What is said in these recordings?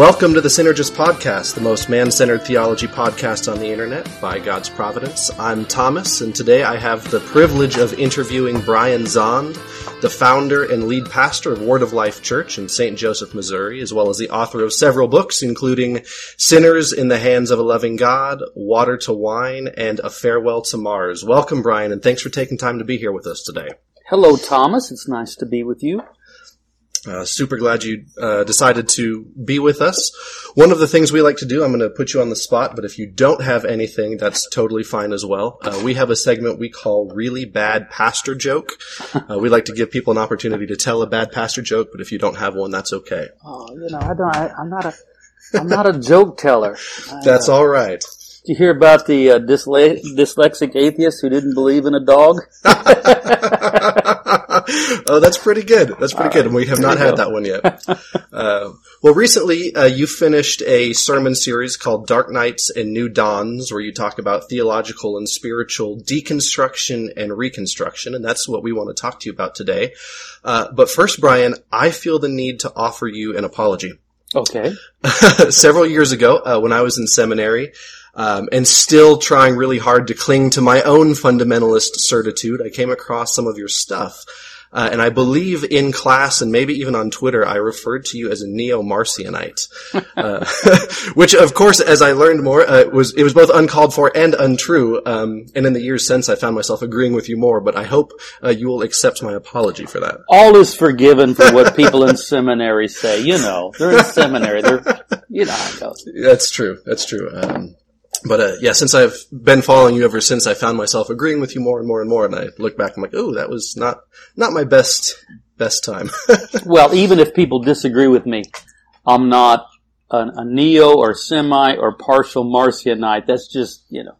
Welcome to the Synergist Podcast, the most man centered theology podcast on the internet by God's providence. I'm Thomas, and today I have the privilege of interviewing Brian Zahnd, the founder and lead pastor of Word of Life Church in St. Joseph, Missouri, as well as the author of several books, including Sinners in the Hands of a Loving God, Water to Wine, and A Farewell to Mars. Welcome, Brian, and thanks for taking time to be here with us today. Hello, Thomas. It's nice to be with you. Uh, super glad you uh, decided to be with us. One of the things we like to do, I'm going to put you on the spot, but if you don't have anything, that's totally fine as well. Uh, we have a segment we call Really Bad Pastor Joke. Uh, we like to give people an opportunity to tell a bad pastor joke, but if you don't have one, that's okay. Oh, you know, I don't. I, am not a. I'm not a joke teller. that's all right. Did you hear about the uh, dysle- dyslexic atheist who didn't believe in a dog? oh, that's pretty good. That's pretty good. And we have not had that one yet. Uh, well, recently uh, you finished a sermon series called Dark Nights and New Dawns, where you talk about theological and spiritual deconstruction and reconstruction. And that's what we want to talk to you about today. Uh, but first, Brian, I feel the need to offer you an apology. Okay. Several years ago, uh, when I was in seminary, um, and still trying really hard to cling to my own fundamentalist certitude, I came across some of your stuff. Uh, and I believe in class and maybe even on Twitter, I referred to you as a neo-Marcionite, uh, which of course, as I learned more, uh, was it was both uncalled for and untrue. Um, and in the years since, I found myself agreeing with you more. But I hope uh, you will accept my apology for that. All is forgiven for what people in seminary say. You know, they're in seminary. They're you know how it goes. That's true. That's true. Um, but uh, yeah, since I've been following you ever since, I found myself agreeing with you more and more and more. And I look back, I'm like, oh, that was not not my best best time. well, even if people disagree with me, I'm not a, a neo or semi or partial Marcionite. That's just you know.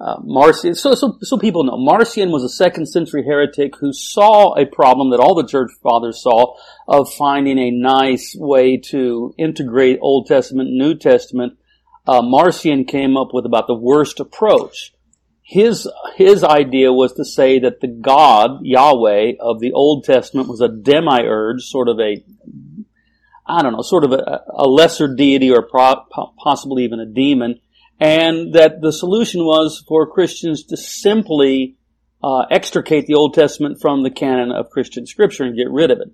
Uh, Marcion, so, so, so people know, Marcion was a second century heretic who saw a problem that all the church fathers saw of finding a nice way to integrate Old Testament, New Testament, uh, Marcion came up with about the worst approach. His, his idea was to say that the God, Yahweh, of the Old Testament was a demiurge, sort of a, I don't know, sort of a, a lesser deity or pro, possibly even a demon, and that the solution was for Christians to simply uh, extricate the Old Testament from the canon of Christian scripture and get rid of it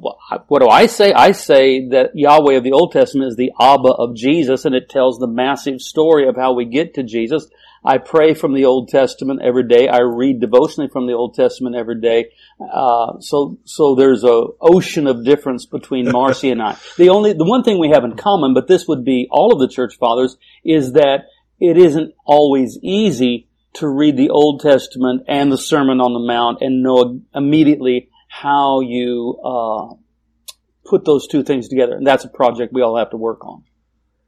what do I say? I say that Yahweh of the Old Testament is the Abba of Jesus, and it tells the massive story of how we get to Jesus. I pray from the Old Testament every day. I read devotionally from the Old Testament every day. Uh, so, so there's a ocean of difference between Marcion and I. The only, the one thing we have in common, but this would be all of the church fathers, is that it isn't always easy to read the Old Testament and the Sermon on the Mount and know immediately how you uh, put those two things together, and that's a project we all have to work on.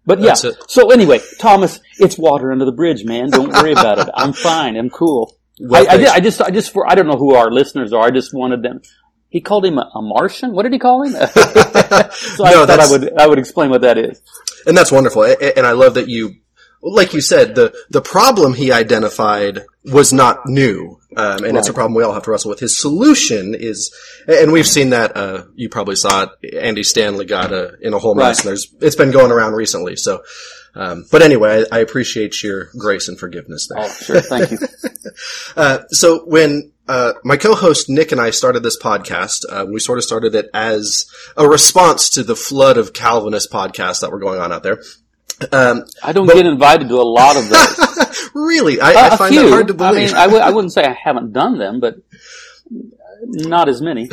But yeah, so anyway, Thomas, it's water under the bridge, man. Don't worry about it. I'm fine. I'm cool. Well, I, I, did, I, just, I just, for, I don't know who our listeners are. I just wanted them. He called him a, a Martian. What did he call him? so I no, thought I would, I would explain what that is. And that's wonderful. And I love that you like you said, the the problem he identified was not new, um, and right. it's a problem we all have to wrestle with. His solution is, and we've seen that. Uh, you probably saw it. Andy Stanley got a, in a whole mess, right. and there's it's been going around recently. So, um, but anyway, I, I, appreciate your grace and forgiveness there. Oh, sure, thank you. uh, so when uh, my co-host Nick and I started this podcast. Uh, we sort of started it as a response to the flood of Calvinist podcasts that were going on out there. Um, I don't but, get invited to a lot of those. really, I, uh, I find few. that hard to believe. I mean, I w- I wouldn't say I haven't done them, but not as many.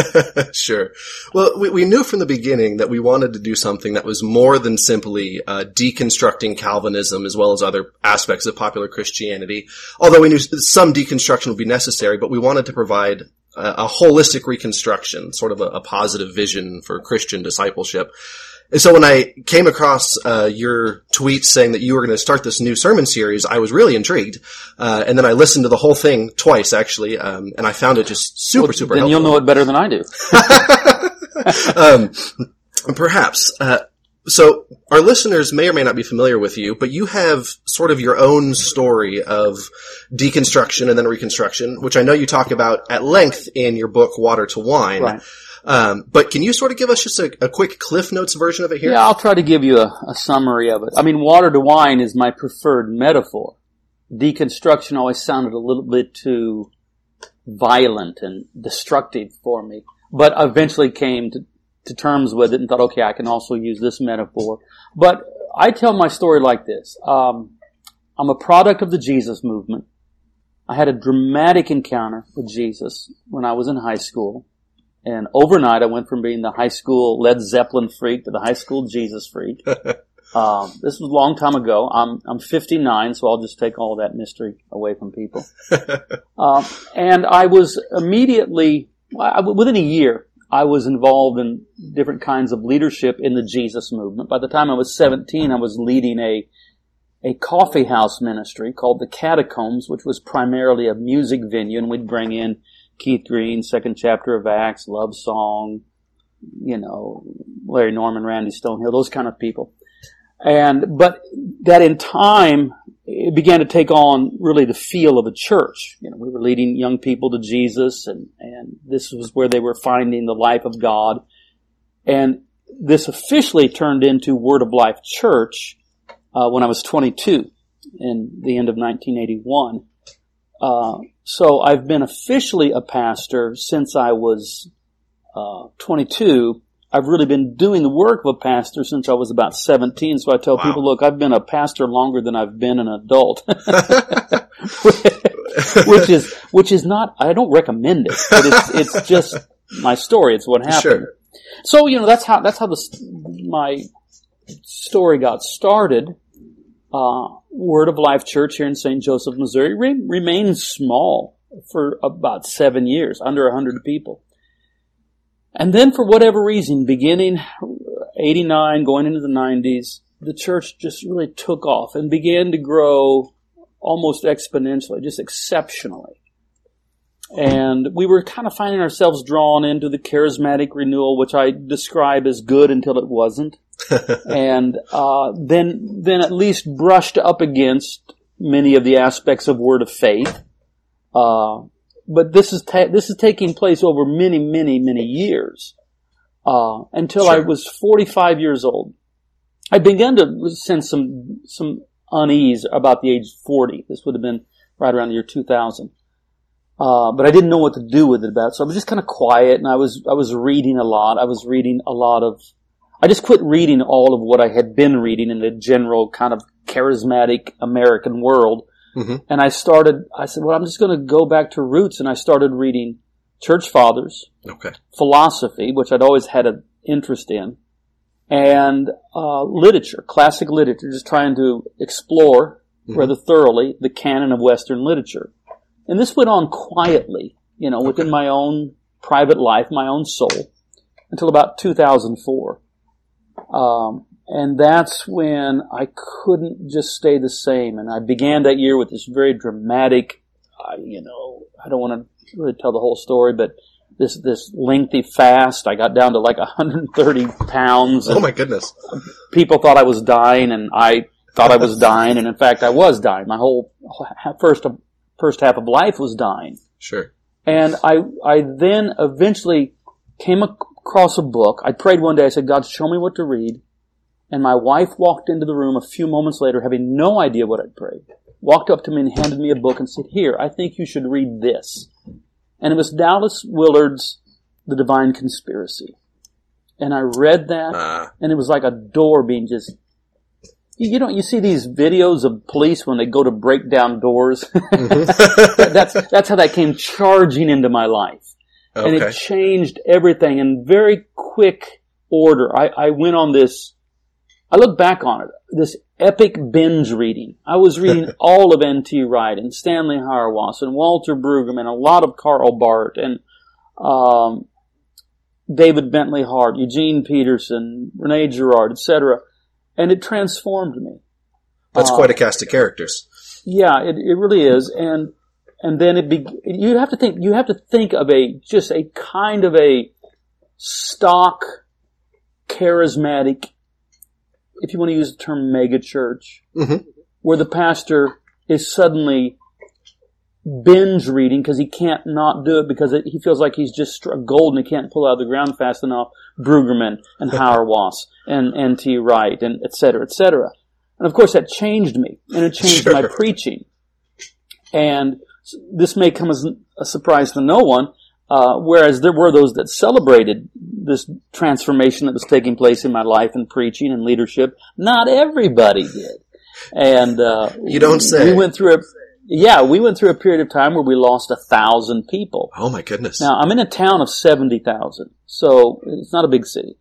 sure. Well, we, we, knew from the beginning that we wanted to do something that was more than simply uh, deconstructing Calvinism as well as other aspects of popular Christianity. Although we knew some deconstruction would be necessary, but we wanted to provide a, a holistic reconstruction, sort of a, a positive vision for Christian discipleship. And so when I came across uh, your tweet saying that you were going to start this new sermon series, I was really intrigued. Uh, and then I listened to the whole thing twice, actually, um, and I found it just super, well, super. Then helpful. you'll know it better than I do. um, perhaps. Uh, so our listeners may or may not be familiar with you, but you have sort of your own story of deconstruction and then reconstruction, which I know you talk about at length in your book Water to Wine. Right. Um, but can you sort of give us just a, a, quick Cliff Notes version of it here? Yeah, I'll try to give you a, a summary of it. I mean, water to wine is my preferred metaphor. Deconstruction always sounded a little bit too violent and destructive for me, but eventually came to, to terms with it and thought, okay, I can also use this metaphor. But I tell my story like this. Um, I'm a product of the Jesus movement. I had a dramatic encounter with Jesus when I was in high school. And overnight I went from being the high school Led Zeppelin freak to the high school Jesus freak. um, this was a long time ago. I'm, I'm 59, so I'll just take all that mystery away from people. um, and I was immediately, within a year, I was involved in different kinds of leadership in the Jesus movement. By the time I was 17, I was leading a a coffee house ministry called the Catacombs, which was primarily a music venue, and we'd bring in Keith Green, second chapter of Acts, Love Song, you know, Larry Norman, Randy Stonehill, those kind of people. And, but that in time, it began to take on really the feel of a church. You know, we were leading young people to Jesus and, and this was where they were finding the life of God. And this officially turned into Word of Life Church, uh, when I was 22 in the end of 1981. Uh, so I've been officially a pastor since I was uh, 22. I've really been doing the work of a pastor since I was about 17. So I tell wow. people, look, I've been a pastor longer than I've been an adult. which is, which is not, I don't recommend it, but it's, it's just my story. It's what happened. Sure. So, you know, that's how, that's how the, my story got started uh, Word of Life Church here in St. Joseph, Missouri re- remained small for about seven years, under 100 people. And then for whatever reason, beginning 89, going into the 90s, the church just really took off and began to grow almost exponentially, just exceptionally. And we were kind of finding ourselves drawn into the charismatic renewal, which I describe as good until it wasn't. and uh, then then at least brushed up against many of the aspects of word of faith. Uh, but this is ta- this is taking place over many many many years uh, until sure. I was 45 years old. I began to sense some some unease about the age 40. This would have been right around the year 2000. Uh, but I didn't know what to do with it about. So I was just kind of quiet, and I was I was reading a lot. I was reading a lot of I just quit reading all of what I had been reading in the general kind of charismatic American world. Mm-hmm. And I started, I said, well, I'm just going to go back to roots. And I started reading church fathers, okay. philosophy, which I'd always had an interest in, and uh, literature, classic literature, just trying to explore mm-hmm. rather thoroughly the canon of Western literature. And this went on quietly, you know, within my own private life, my own soul, until about 2004. Um, and that's when I couldn't just stay the same. And I began that year with this very dramatic, uh, you know, I don't want to really tell the whole story, but this this lengthy fast. I got down to like 130 pounds. Oh my goodness! People thought I was dying, and I thought I was dying, and in fact, I was dying. My whole first first half of life was dying. Sure. And I I then eventually came across a book. I prayed one day. I said, God, show me what to read. And my wife walked into the room a few moments later, having no idea what I'd prayed. Walked up to me and handed me a book and said, Here, I think you should read this. And it was Dallas Willard's The Divine Conspiracy. And I read that, uh. and it was like a door being just you know, you see these videos of police when they go to break down doors. Mm-hmm. that's that's how that came charging into my life. Okay. And it changed everything in very quick order. I, I went on this, I look back on it, this epic binge reading. I was reading all of N.T. Wright and Stanley Hauerwas and Walter Brueggemann and a lot of Karl Barth and um, David Bentley Hart, Eugene Peterson, Rene Girard, etc. And it transformed me. That's uh, quite a cast of characters. Yeah, it, it really is. And and then it be, you have to think, you have to think of a, just a kind of a stock, charismatic, if you want to use the term mega church, mm-hmm. where the pastor is suddenly binge reading because he can't not do it because it, he feels like he's just gold and he can't pull out of the ground fast enough. Brueggemann and Hauerwas and N.T. Wright and et cetera, et cetera. And of course that changed me and it changed Sure. my preaching. And this may come as a surprise to no one, uh, whereas there were those that celebrated this transformation that was taking place in my life and preaching and leadership. Not everybody did. And, uh, You don't say. We went through a, yeah, we went through a period of time where we lost a thousand people. Oh my goodness. Now, I'm in a town of 70,000, so it's not a big city.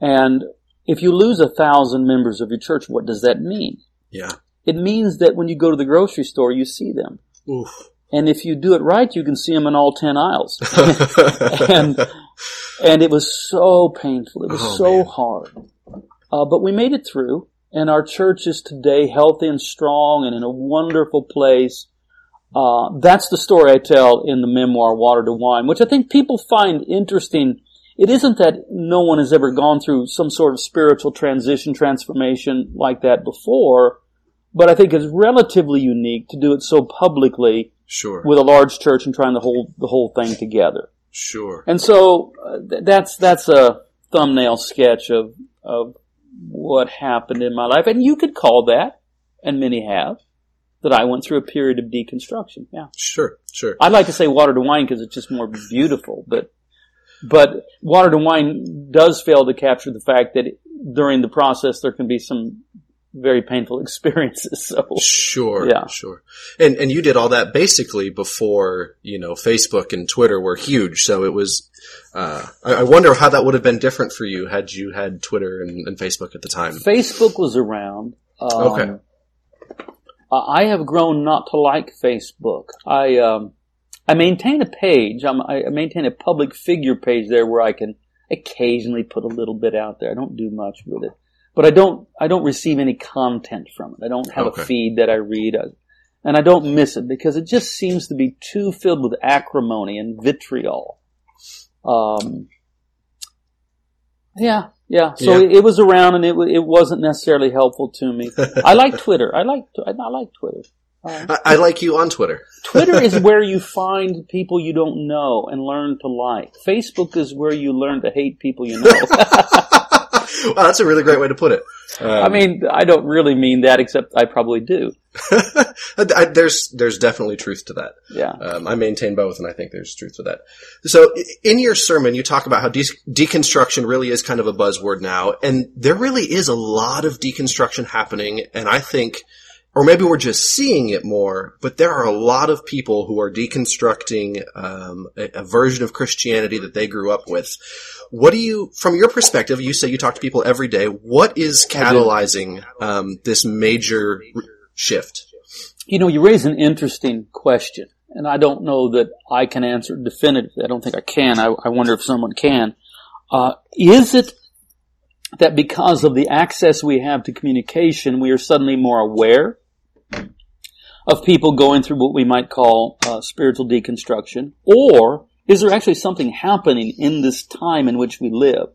And if you lose a thousand members of your church, what does that mean? yeah. It means that when you go to the grocery store, you see them. Oof. And if you do it right, you can see them in all 10 aisles. and, and it was so painful. It was Oh, so man. hard. Uh, but we made it through, and our church is today healthy and strong and in a wonderful place. Uh, that's the story I tell in the memoir Water to Wine, which I think people find interesting. It isn't that no one has ever gone through some sort of spiritual transition, transformation like that before, but I think it's relatively unique to do it so publicly sure. with a large church and trying to hold the whole thing together. sure. And so uh, th- that's that's a thumbnail sketch of of what happened in my life, and you could call that, and many have, that I went through a period of deconstruction. Yeah, Sure. Sure. I'd like to say water to wine because it's just more beautiful, but but water to wine does fail to capture the fact that during the process there can be some very painful experiences. So Sure, Yeah. sure. And and you did all that basically before you know Facebook and Twitter were huge. So it was. Uh, I, I wonder how that would have been different for you had you had Twitter and, and Facebook at the time. Facebook was around. Um, Okay. I have grown not to like Facebook. I um, I maintain a page. I'm, I maintain a public figure page there where I can occasionally put a little bit out there. I don't do much with it, but I don't I don't receive any content from it. I don't have Okay. a feed that I read, and I don't miss it because it just seems to be too filled with acrimony and vitriol. Um, yeah, yeah. So Yeah. It, it was around, and it it wasn't necessarily helpful to me. I like Twitter. I like I, I like Twitter. Uh, I, I like you on Twitter. Twitter is where you find people you don't know and learn to like. Facebook is where you learn to hate people you know. wow, that's a really great way to put it. Um, I mean, I don't really mean that, except I probably do. I, there's there's definitely truth to that. Yeah. Um, I maintain both, and I think there's truth to that. So, in your sermon, you talk about how de- deconstruction really is kind of a buzzword now, and there really is a lot of deconstruction happening. And I think, or maybe we're just seeing it more, but there are a lot of people who are deconstructing um, a, a version of Christianity that they grew up with. What do you, from your perspective, you say you talk to people every day. What is catalyzing um, this major shift? You know, you raise an interesting question, and I don't know that I can answer definitively. I don't think I can. I, I wonder if someone can. Uh, is it that because of the access we have to communication, we are suddenly more aware of people going through what we might call uh, spiritual deconstruction, or is there actually something happening in this time in which we live?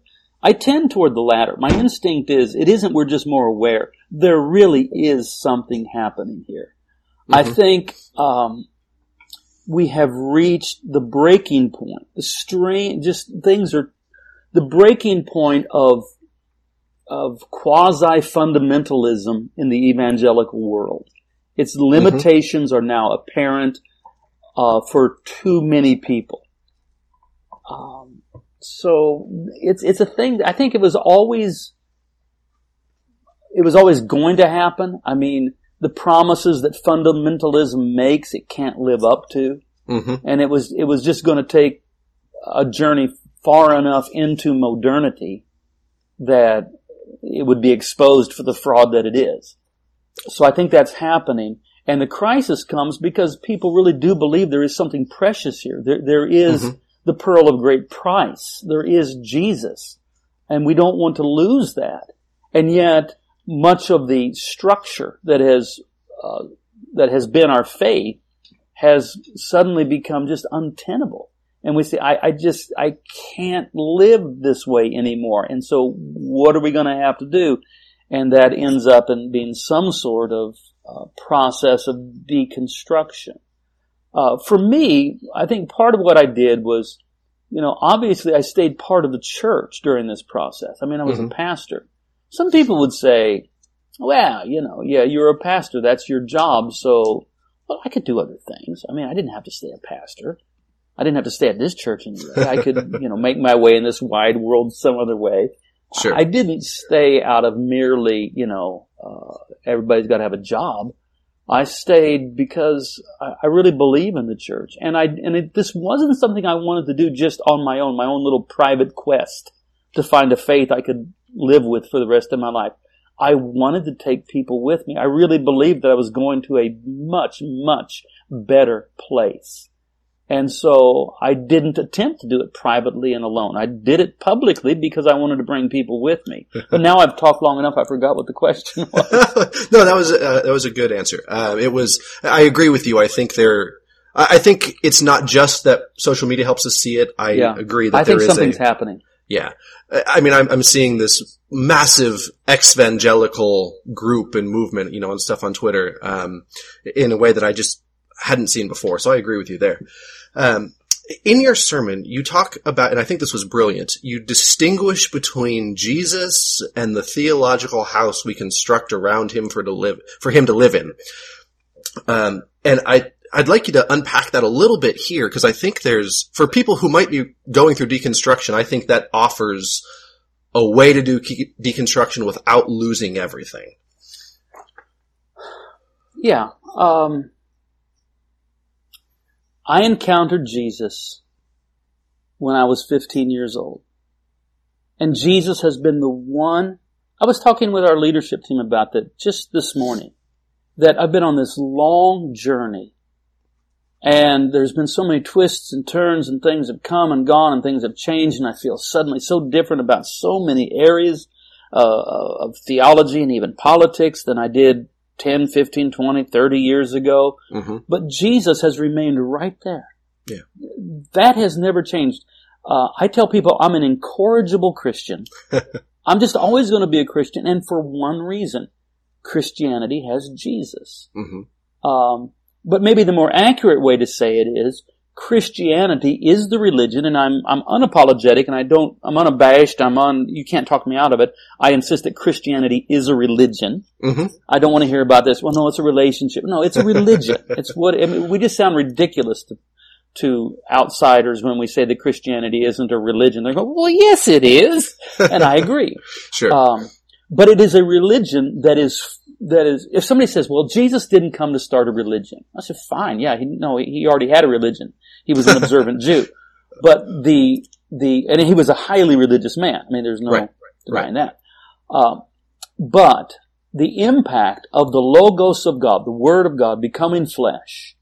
I tend toward the latter. My instinct is it isn't we're just more aware. There really is something happening here. I think um, we have reached the breaking point. The strain, just things are the breaking point of of quasi fundamentalism in the evangelical world. Its limitations are now apparent uh, for too many people. Um, so it's it's a thing. I think it was always it was always going to happen. I mean, the promises that fundamentalism makes, it can't live up to, hmm and it was it was just going to take a journey far enough into modernity that it would be exposed for the fraud that it is. So I think that's happening. And the crisis comes because people really do believe there is something precious here. There, there is Mhm. the pearl of great price. There is Jesus. And we don't want to lose that. And yet, much of the structure that has, uh, that has been our faith has suddenly become just untenable. And we say, I, I just, I can't live this way anymore. And so what are we going to have to do? And that ends up in being some sort of uh, process of deconstruction. uh, for me, I think part of what I did was, you know, obviously I stayed part of the church during this process. I mean, I was Mhm. a pastor. Some people would say, well, you know, yeah, you're a pastor. That's your job. So, well, I could do other things. I mean, I didn't have to stay a pastor. I didn't have to stay at this church anyway. I could, you know, make my way in this wide world some other way. Sure. I didn't stay out of merely, you know, uh, everybody's got to have a job. I stayed because I, I really believe in the church, and I and it, this wasn't something I wanted to do just on my own, my own little private quest to find a faith I could live with for the rest of my life. I wanted to take people with me. I really believed that I was going to a much, much better place. And so I didn't attempt to do it privately and alone. I did it publicly because I wanted to bring people with me. But now I've talked long enough, I forgot what the question was. no, that was uh, that was a good answer. Um, it was. I agree with you. I think there. I think it's not just that social media helps us see it. I Yeah. agree that I think there is something's a happening. yeah. I I mean, I'm, I'm seeing this massive evangelical group and movement, you know, and stuff on Twitter, um, in a way that I just hadn't seen before. So I agree with you there. Um, in your sermon, you talk about, and I think this was brilliant, you distinguish between Jesus and the theological house we construct around him for to live, for him to live in. Um, and I, I'd like you to unpack that a little bit here, because I think there's, for people who might be going through deconstruction, I think that offers a way to do deconstruction without losing everything. Yeah. Um, I encountered Jesus when I was 15 years old. And Jesus has been the one, I was talking with our leadership team about that just this morning, that I've been on this long journey. And there's been so many twists and turns and things have come and gone and things have changed and I feel suddenly so different about so many areas uh, of theology and even politics than I did 10, 15, 20, 30 years ago. hmm But Jesus has remained right there. Yeah. That has never changed. Uh, I tell people I'm an incorrigible Christian. I'm just always going to be a Christian, and for one reason. Christianity has Jesus. hmm Um, but maybe the more accurate way to say it is Christianity is the religion, and I'm I'm unapologetic, and I don't I'm unabashed. I'm on. You can't talk me out of it. I insist that Christianity is a religion. hmm I don't want to hear about this. Well, no, it's a relationship. No, it's a religion. it's what I mean, we just sound ridiculous to to outsiders when we say that Christianity isn't a religion. They go, "Well, yes, it is," and I agree. Sure. Um, but it is a religion that is that is. If somebody says, "Well, Jesus didn't come to start a religion," I said, "Fine, yeah, he, no, he already had a religion. He was an observant Jew." But the the and he was a highly religious man. I mean, there's no Right, denying that. Um, but the impact of the logos of God, the Word of God, becoming flesh,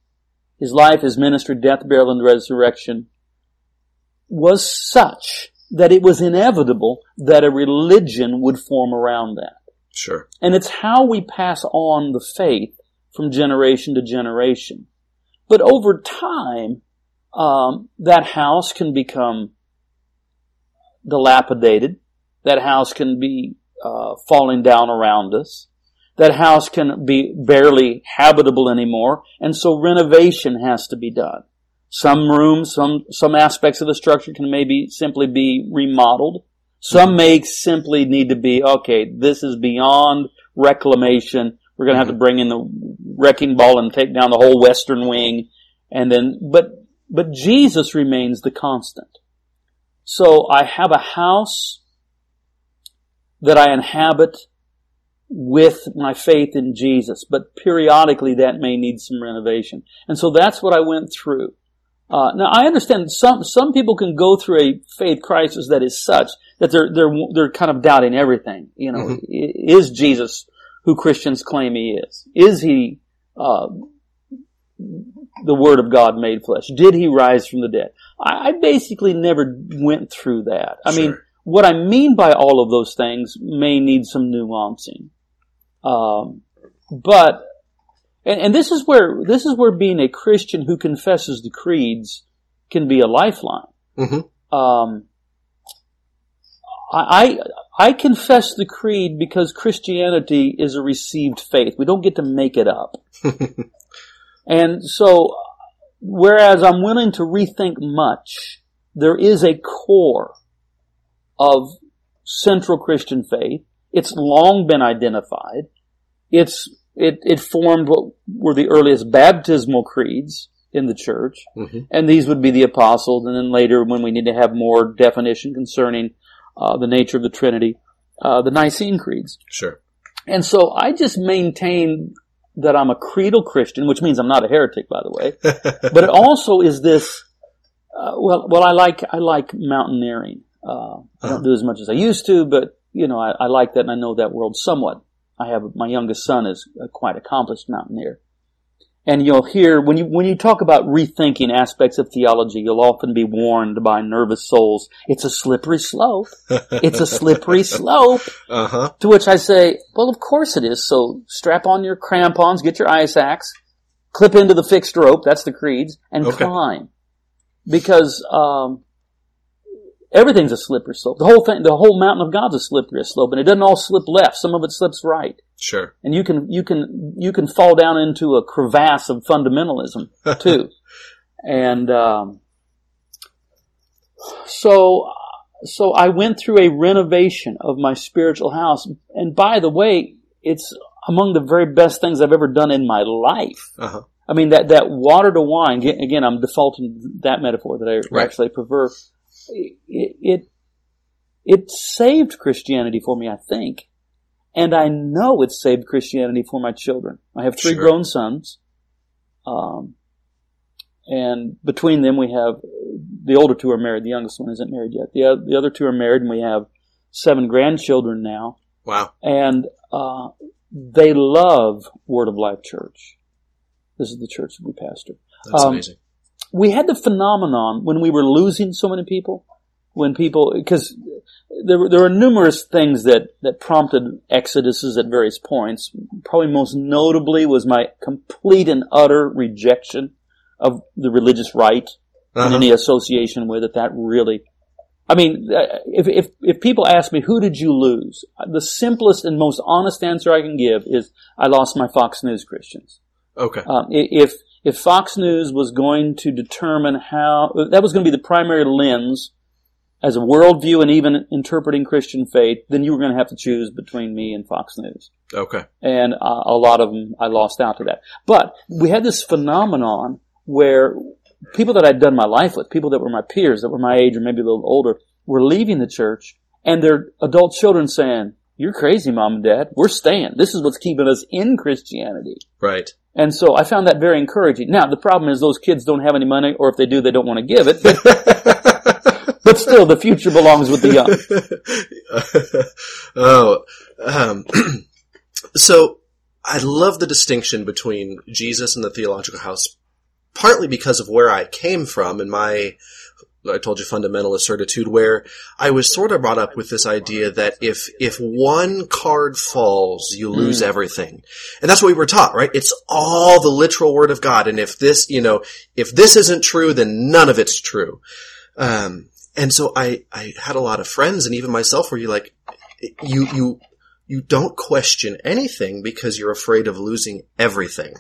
his life, his ministry, death, burial, and resurrection, was such that it was inevitable that a religion would form around that. Sure. And it's how we pass on the faith from generation to generation. But over time, um, that house can become dilapidated. That house can be uh, falling down around us. That house can be barely habitable anymore, and so renovation has to be done. Some rooms, some some aspects of the structure can maybe simply be remodeled. Some may simply need to be okay. This is beyond reclamation. We're going to have to bring in the wrecking ball and take down the whole western wing, and then but but Jesus remains the constant. So I have a house that I inhabit with my faith in Jesus, but periodically that may need some renovation. And so that's what I went through. Uh, now I understand some some people can go through a faith crisis that is such that they're they're they're kind of doubting everything. You know, Mhm. Is Jesus who Christians claim he is? Is he uh, the Word of God made flesh? Did he rise from the dead? I, I basically never went through that. I mean, what I mean by all of those things may need some nuancing. Um, but and, and this is where this is where being a Christian who confesses the creeds can be a lifeline. hmm Um, I, I confess the creed because Christianity is a received faith. We don't get to make it up. and so whereas I'm willing to rethink much, there is a core of central Christian faith. It's long been identified. It's it, it formed what were the earliest baptismal creeds in the church, Mhm. and these would be the apostles, and then later when we need to have more definition concerning uh, the nature of the Trinity, uh, the Nicene creeds. Sure. And so I just maintain that I'm a creedal Christian, which means I'm not a heretic, by the way. but it also is this. Uh, well, well, I like I like mountaineering. Uh, I don't do as much as I used to, but you know, I, I like that, and I know that world somewhat. I have my youngest son is a quite accomplished mountaineer, and you'll hear when you when you talk about rethinking aspects of theology, you'll often be warned by nervous souls. It's a slippery slope. It's a slippery slope. Uh huh. To which I say, well, of course it is. So strap on your crampons, get your ice axe, clip into the fixed rope, that's the creeds, and Okay. climb. Because, um, everything's a slippery slope. The whole thing, the whole mountain of God's a slippery slope, and it doesn't all slip left. Some of it slips right. Sure. And you can, you can, you can fall down into a crevasse of fundamentalism, too. and, um, so, so I went through a renovation of my spiritual house. And by the way, it's among the very best things I've ever done in my life. Uh huh. I mean, that, that water to wine, again, again, I'm defaulting that metaphor that I Right. actually prefer. It, it, it saved Christianity for me, I think. And I know it saved Christianity for my children. I have three Sure. grown sons. Um, and between them we have, the older two are married, the youngest one isn't married yet. The, the other two are married and we have seven grandchildren now. Wow. And, uh, they love Word of Life Church. This is the church that we pastor That's Um, amazing. We had the phenomenon when we were losing so many people, when people, because there were, there were numerous things that, that prompted exoduses at various points. Probably most notably was my complete and utter rejection of the religious right and Uh-huh. any association with it. That really, I mean, uh, if, if, if people ask me, who did you lose? The simplest and most honest answer I can give is, I lost my Fox News Christians. Okay. Um, if if Fox News was going to determine how that was going to be the primary lens as a worldview and even interpreting Christian faith, then you were going to have to choose between me and Fox News. Okay. And uh, a lot of them, I lost out to that. But we had this phenomenon where people that I'd done my life with, people that were my peers, that were my age or maybe a little older, were leaving the church, and their adult children saying, "You're crazy, mom and dad. We're staying. This is what's keeping us in Christianity." Right. And so I found that very encouraging. Now, the problem is those kids don't have any money, or if they do, they don't want to give it. But, but still, the future belongs with the young. oh, um, so I love the distinction between Jesus and the theological house, partly because of where I came from and my, I told you fundamentalist certitude, where I was sort of brought up with this idea that if, if one card falls, you lose everything. And that's what we were taught, right? It's all the literal word of God. And if this, you know, if this isn't true, then none of it's true. Um, and so I, I had a lot of friends and even myself where you like, you, you, you don't question anything because you're afraid of losing everything.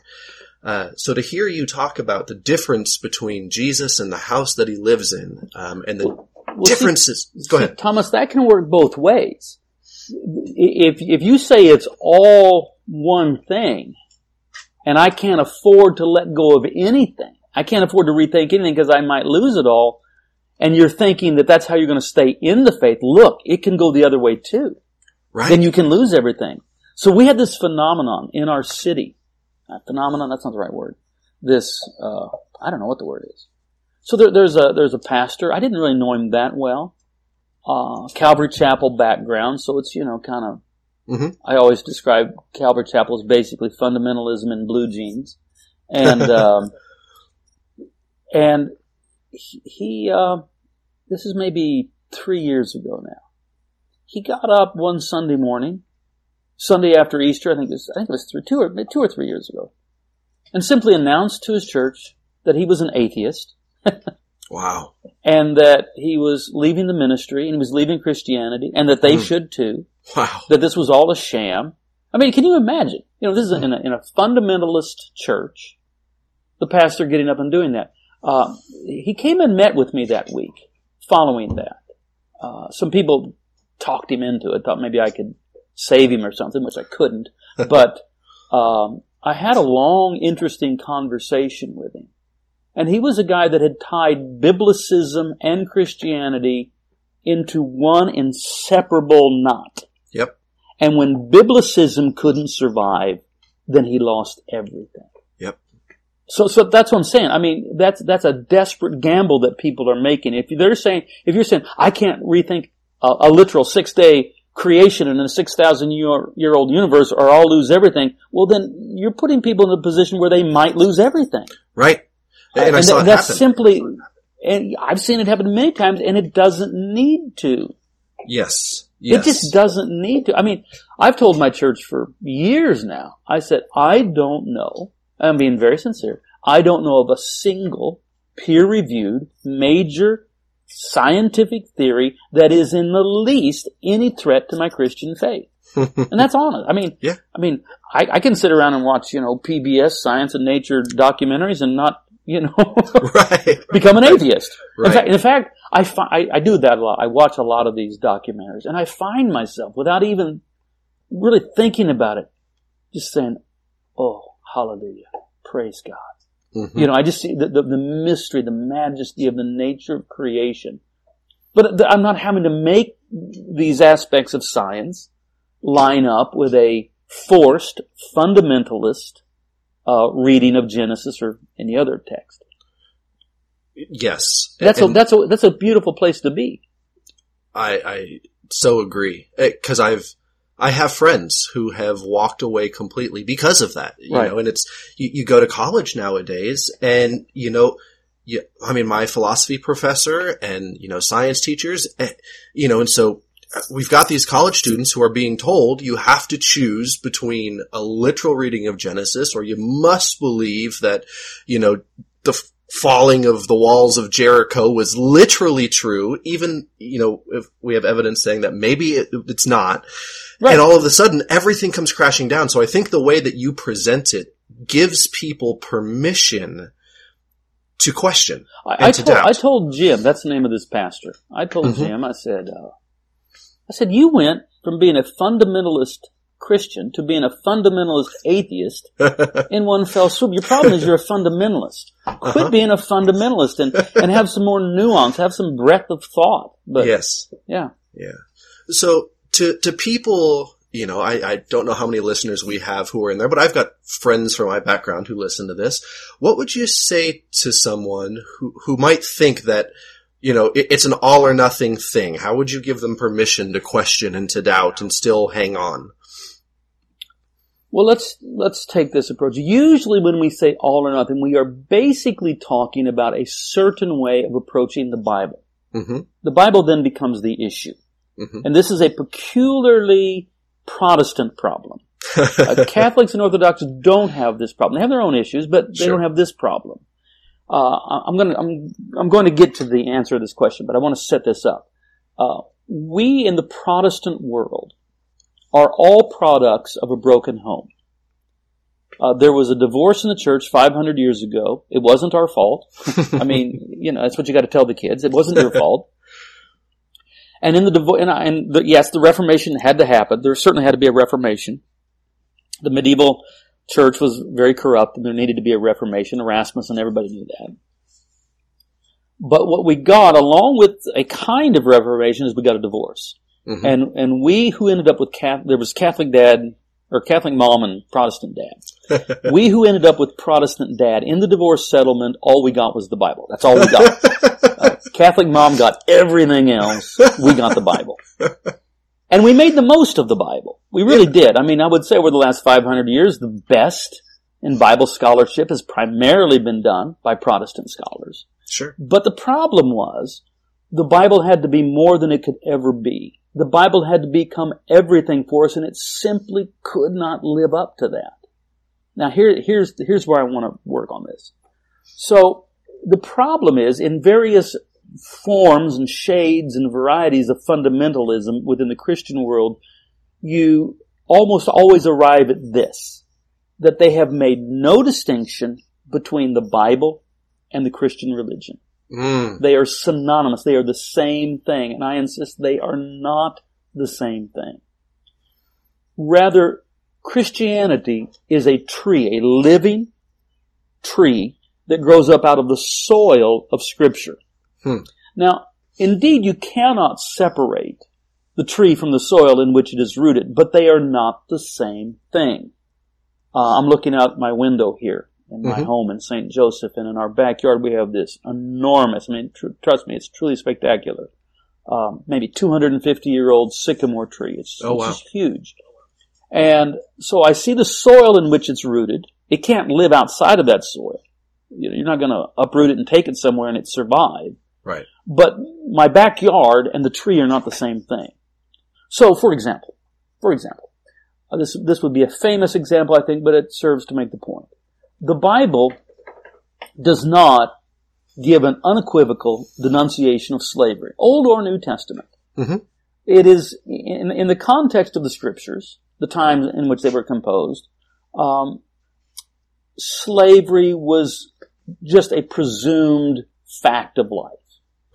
Uh, so to hear you talk about the difference between Jesus and the house that he lives in, um, and the Well, see- differences. Go see, ahead. Thomas, that can work both ways. If, if you say it's all one thing, and I can't afford to let go of anything, I can't afford to rethink anything because I might lose it all, and you're thinking that that's how you're going to stay in the faith, look, it can go the other way too. Right. then you can lose everything. So we had this phenomenon in our city. Uh, phenomenon, that's not the right word. This, uh, I don't know what the word is. So there, there's a, there's a pastor. I didn't really know him that well. Uh, Calvary Chapel background. So it's, you know, kind of, Mhm. I always describe Calvary Chapel as basically fundamentalism in blue jeans. And, um, and he, he uh, this is maybe three years ago now he got up one Sunday morning, Sunday after Easter, I think it was, I think it was three, two or two or three years ago, and simply announced to his church that he was an atheist Wow. and that he was leaving the ministry and he was leaving Christianity and that they Hmm. should too, Wow. that this was all a sham. I mean, can you imagine? You know, this is in a, in a fundamentalist church the pastor getting up and doing that. Uh, he came and met with me that week following that. Uh, some people talked him into it, thought maybe I could save him or something, which I couldn't. but um, I had a long, interesting conversation with him. And he was a guy that had tied biblicism and Christianity into one inseparable knot. Yep. And when biblicism couldn't survive, then he lost everything. Yep. So, so that's what I'm saying. I mean, that's, that's a desperate gamble that people are making. If they're saying, if you're saying, I can't rethink a, a literal six day creation in a 6,000 year, year old universe or I'll lose everything, well then you're putting people in a position where they might lose everything. Right. And, and I saw th- that's happen. simply, and I've seen it happen many times and it doesn't need to. Yes. Yes. It just doesn't need to. I mean, I've told my church for years now, I said, I don't know, I'm being very sincere, I don't know of a single peer reviewed major scientific theory that is in the least any threat to my Christian faith. and that's honest. I mean, Yeah. I mean, I, I can sit around and watch, you know, PBS science and nature documentaries and not, you know, right. become an atheist. Right. In fact, in fact, I, fi- I I do that a lot. I watch a lot of these documentaries, and I find myself without even really thinking about it, just saying, "Oh, hallelujah, praise God." Mhm. You know, I just see the, the, the mystery, the majesty of the nature of creation. But th- I'm not having to make these aspects of science line up with a forced fundamentalist uh, reading of Genesis or any other text. Yes. That's And a that's a that's a beautiful place to be. I, I so agree because I've I have friends who have walked away completely because of that. You Right. know, and it's you, you go to college nowadays, and you know, you, I mean, my philosophy professor and you know science teachers, and, you know, and so uh, we've got these college students who are being told you have to choose between a literal reading of Genesis or you must believe that you know the falling of the walls of Jericho was literally true, even, you know, if we have evidence saying that maybe it, it's not. Right. And all of a sudden, everything comes crashing down. So I think the way that you present it gives people permission to question. I, And I to told doubt. I told Jim that's the name of this pastor. I told Mhm. Jim I said uh, I said you went from being a fundamentalist Christian to being a fundamentalist atheist in one fell swoop. Your problem is you're a fundamentalist. Quit Uh-huh. being a fundamentalist and and have some more nuance, have some breadth of thought. But yes. yeah, Yeah. So to to people, you know, I, I don't know how many listeners we have who are in there, but I've got friends from my background who listen to this. What would you say to someone who who might think that you know it, it's an all or nothing thing? How would you give them permission to question and to doubt and still hang on? Well, let's let's take this approach. Usually, when we say all or nothing, we are basically talking about a certain way of approaching the Bible. hmm The Bible then becomes the issue, Mhm. and this is a peculiarly Protestant problem. Uh, Catholics and Orthodox don't have this problem. They have their own issues, but they Sure. don't have this problem. Uh, I'm going to I'm I'm going to get to the answer to this question, but I want to set this up. Uh, we in the Protestant world are all products of a broken home. Uh, there was a divorce in the church 500 years ago. It wasn't our fault. I mean, you know, that's what you got to tell the kids. It wasn't your fault. And in the divorce, and, and the, yes, the Reformation had to happen. There certainly had to be a Reformation. The medieval church was very corrupt, and there needed to be a Reformation. Erasmus and everybody knew that. But what we got, along with a kind of Reformation, is we got a divorce. Mhm. And and we who ended up with Catholic, there was Catholic dad or Catholic mom and Protestant dad. we who ended up with Protestant dad in the divorce settlement, all we got was the Bible. That's all we got. Uh, Catholic mom got everything else. We got the Bible. And we made the most of the Bible. We really did. I mean, I would say over the last 500 years, the best in Bible scholarship has primarily been done by Protestant scholars. Sure. But the problem was the Bible had to be more than it could ever be. The Bible had to become everything for us and it simply could not live up to that. Now here, here's, here's where I want to work on this. So the problem is in various forms and shades and varieties of fundamentalism within the Christian world, you almost always arrive at this, that they have made no distinction between the Bible and the Christian religion. Mm. They are synonymous. They are the same thing. And I insist they are not the same thing. Rather, Christianity is a tree, a living tree that grows up out of the soil of Scripture. Hmm. Now, indeed, you cannot separate the tree from the soil in which it is rooted, but they are not the same thing. Uh, I'm looking out my window here in my Mhm. home in St. Joseph, and in our backyard we have this enormous, I mean, tr- trust me, it's truly spectacular. Um, maybe 250 year old sycamore tree. It's, Oh, it's wow. just huge. And so I see the soil in which it's rooted. It can't live outside of that soil. You know, you're not going to uproot it and take it somewhere and it survive. Right. But my backyard and the tree are not the same thing. So, for example, for example, uh, this this would be a famous example, I think, but it serves to make the point. The Bible does not give an unequivocal denunciation of slavery, Old or New Testament. Mhm. It is in in the context of the Scriptures, the times in which they were composed. Um, slavery was just a presumed fact of life,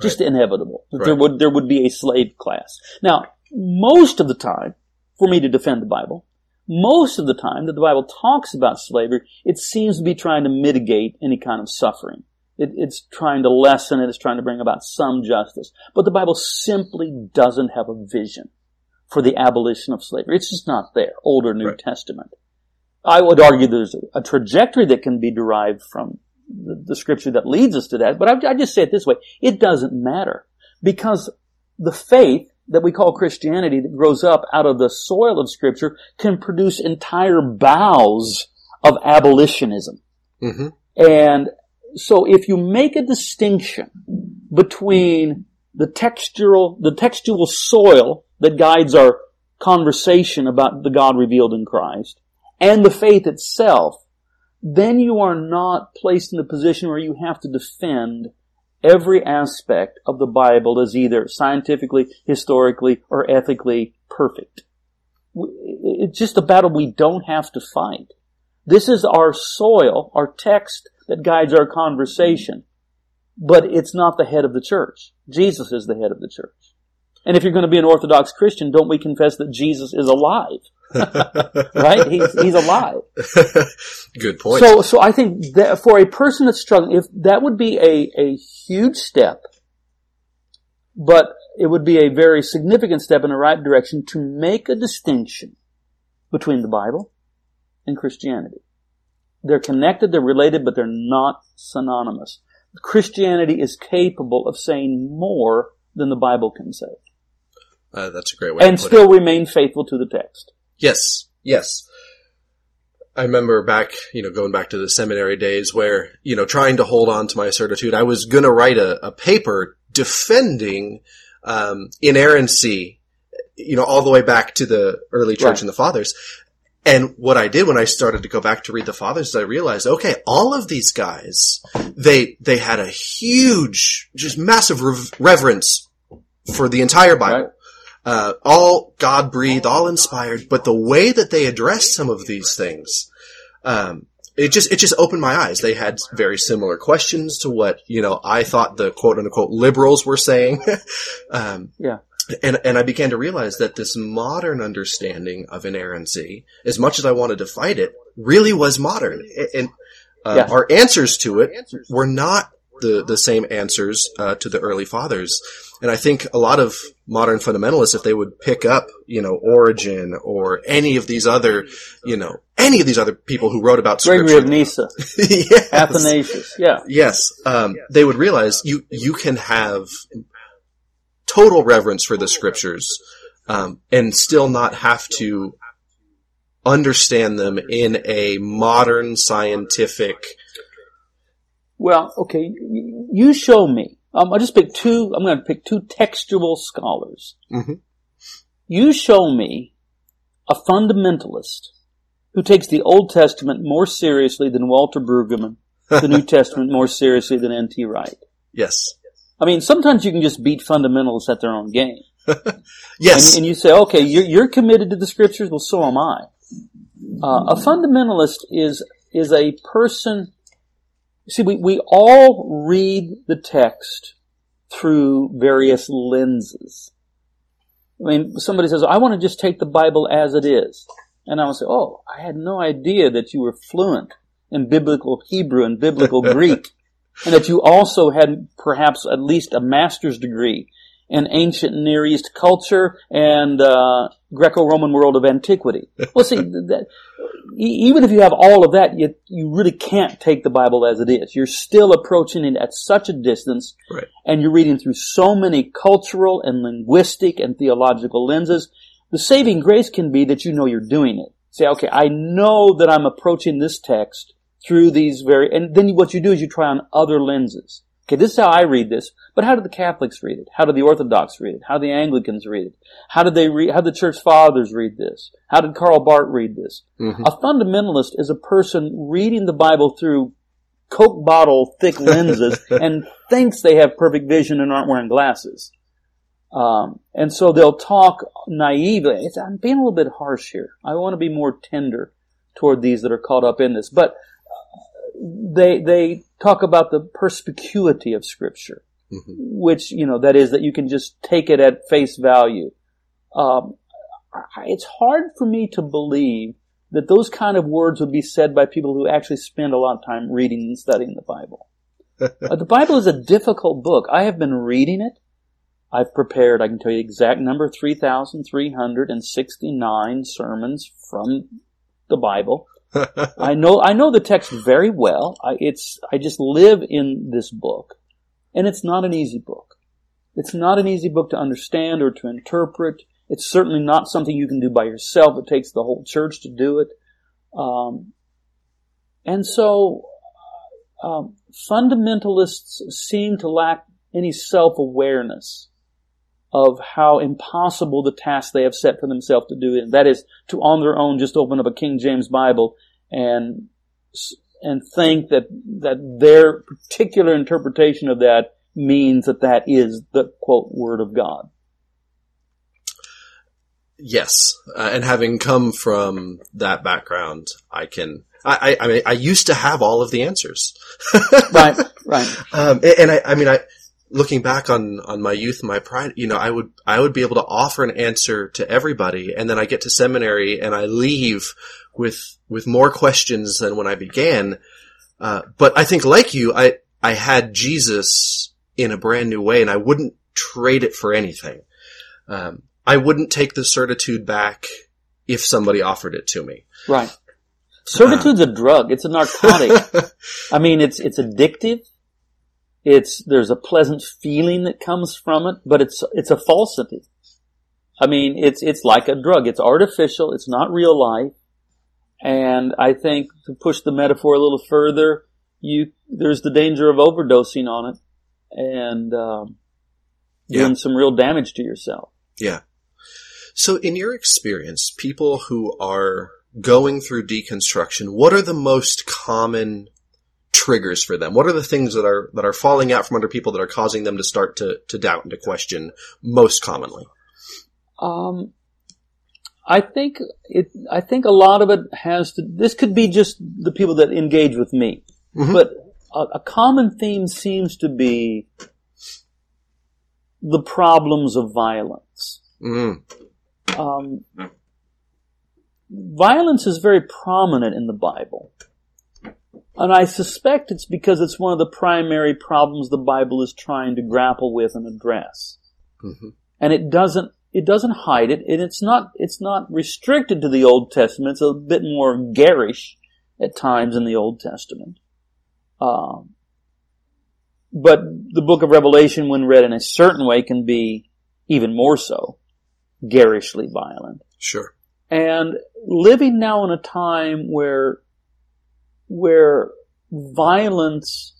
just inevitable. That There would there would be a slave class. Now, most of the time, for me to defend the Bible, most of the time that the Bible talks about slavery, it seems to be trying to mitigate any kind of suffering. It, it's trying to lessen it. It's trying to bring about some justice. But the Bible simply doesn't have a vision for the abolition of slavery. It's just not there, Old or New Right. Testament. I would argue there's a, a trajectory that can be derived from the, the scripture that leads us to that, but I, I just say it this way. It doesn't matter because the faith that we call Christianity that grows up out of the soil of scripture can produce entire boughs of abolitionism. hmm And so if you make a distinction between the textural, the textual soil that guides our conversation about the God revealed in Christ and the faith itself, then you are not placed in the position where you have to defend every aspect of the Bible is either scientifically, historically, or ethically perfect. It's just a battle we don't have to fight. This is our soil, our text that guides our conversation. But it's not the head of the church. Jesus is the head of the church. And if you're going to be an Orthodox Christian, don't we confess that Jesus is alive? right? He's, he's alive. Good point. So, so I think that for a person that's struggling, if that would be a, a huge step, but it would be a very significant step in the right direction to make a distinction between the Bible and Christianity. They're connected, they're related, but they're not synonymous. Christianity is capable of saying more than the Bible can say, uh, that's a great way and to put still it. remain faithful to the text. Yes, yes. I remember back, you know, going back to the seminary days where, you know, trying to hold on to my certitude, I was going to write a, a paper defending um, inerrancy, you know, all the way back to the early church Right. and the fathers. And what I did when I started to go back to read the fathers, I realized, okay, all of these guys, they they had a huge, just massive rev- reverence for the entire Bible Right. Uh, all God breathed, all inspired, but the way that they addressed some of these things, um, it just it just opened my eyes. They had very similar questions to what you know I thought the quote unquote liberals were saying, um, Yeah. and and I began to realize that this modern understanding of inerrancy, as much as I wanted to fight it, really was modern, and uh, Yeah. our answers to it were not the the same answers uh, to the early fathers. And I think a lot of modern fundamentalists, if they would pick up, you know, Origen or any of these other, you know, any of these other people who wrote about Gregory scripture, of Nyssa, yes, Athanasius, yeah. yes, um, they would realize you you can have total reverence for the scriptures um, and still not have to understand them in a modern scientific. Well, okay, you show me. Um, I'll just pick two, I'm going to pick two textual scholars. Mhm. You show me a fundamentalist who takes the Old Testament more seriously than Walter Brueggemann, the New Testament more seriously than N.T. Wright. Yes, I mean, sometimes you can just beat fundamentalists at their own game. yes, And, and you say, okay, you're, you're committed to the scriptures, well, so am I. Uh, a fundamentalist is is a person See, we, we all read the text through various lenses. I mean, somebody says, I want to just take the Bible as it is. And I will say, oh, I had no idea that you were fluent in biblical Hebrew and biblical Greek, and that you also had perhaps at least a master's degree in ancient Near East culture and uh, Greco-Roman world of antiquity. Well, see, that, even if you have all of that, you, you really can't take the Bible as it is. You're still approaching it at such a distance, Right. and you're reading through so many cultural and linguistic and theological lenses. The saving grace can be that you know you're doing it. Say, okay, I know that I'm approaching this text through these very, and then what you do is you try on other lenses. Okay, this is how I read this, but how do the Catholics read it? How do the Orthodox read it? How do the Anglicans read it? How did they read, how did the Church Fathers read this? How did Karl Barth read this? Mhm. A fundamentalist is a person reading the Bible through Coke bottle thick lenses and thinks they have perfect vision and aren't wearing glasses. Um, and so they'll talk naively. It's, I'm being a little bit harsh here. I want to be more tender toward these that are caught up in this, but they they talk about the perspicuity of Scripture, Mhm. which you know that is that you can just take it at face value. Um, I- it's hard for me to believe that those kind of words would be said by people who actually spend a lot of time reading and studying the Bible. Uh, the Bible is a difficult book. I have been reading it. I've prepared, I can tell you the exact number, 3,369 sermons from the Bible. I know, I know the text very well. I, it's, I just live in this book. And it's not an easy book. It's not an easy book to understand or to interpret. It's certainly not something you can do by yourself. It takes the whole church to do it. Um, and so, um, fundamentalists seem to lack any self-awareness of how impossible the task they have set for themselves to do. And that is to on their own just open up a King James Bible and and think that that their particular interpretation of that means that that is the quote word of God. Yes, uh, and having come from that background, I can. I, I, I mean, I used to have all of the answers. Right, right. Um, and, and I, I mean, I, looking back on, on my youth my pride, you know, I would, I would be able to offer an answer to everybody. And then I get to seminary and I leave with, with more questions than when I began. Uh, but I think like you, I, I had Jesus in a brand new way and I wouldn't trade it for anything. Um, I wouldn't take the certitude back if somebody offered it to me. Right. Certitude's a drug. It's a narcotic. I mean, it's it's addictive. It's there's a pleasant feeling that comes from it, but it's it's a falsity. I mean, it's it's like a drug. It's artificial. It's not real life. And I think to push the metaphor a little further, you there's the danger of overdosing on it and um, doing Yeah. some real damage to yourself. Yeah. So in your experience, people who are going through deconstruction, what are the most common triggers for them? What are the things that are, that are falling out from under people that are causing them to start to, to doubt and to question most commonly? Um, I think it. I think a lot of it has to. This could be just the people that engage with me, Mhm. but a, a common theme seems to be the problems of violence. Mm, Um, violence is very prominent in the Bible. And I suspect it's because it's one of the primary problems the Bible is trying to grapple with and address mhm. and it doesn't it doesn't hide it and it's not it's not restricted to the old testament. It's a bit more garish at times in the old testament. Um, but the book of revelation when read in a certain way can be even more so garishly violent. Sure. and living now in a time where where violence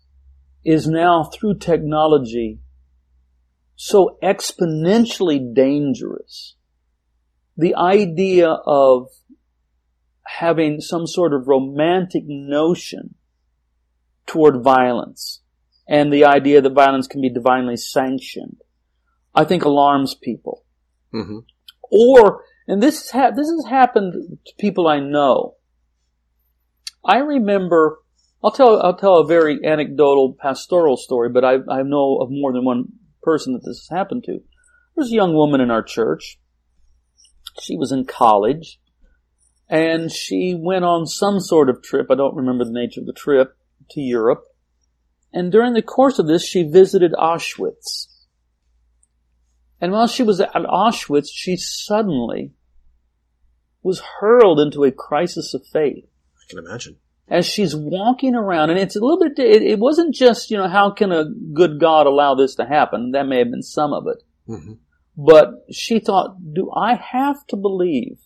is now through technology so exponentially dangerous. The idea of having some sort of romantic notion toward violence and the idea that violence can be divinely sanctioned, I think alarms people hmm or and this has ha- this has happened to people I know. I remember I'll tell I'll tell a very anecdotal pastoral story, but I I know of more than one person that this has happened to. There's a young woman in our church. She was in college, and she went on some sort of trip. I don't remember the nature of the trip to Europe. And during the course of this, she visited Auschwitz. And while she was at Auschwitz, she suddenly was hurled into a crisis of faith. I can imagine as she's walking around, and it's a little bit, it, it, wasn't just, you know, how can a good God allow this to happen? That may have been some of it. Mm-hmm. But she thought, do I have to believe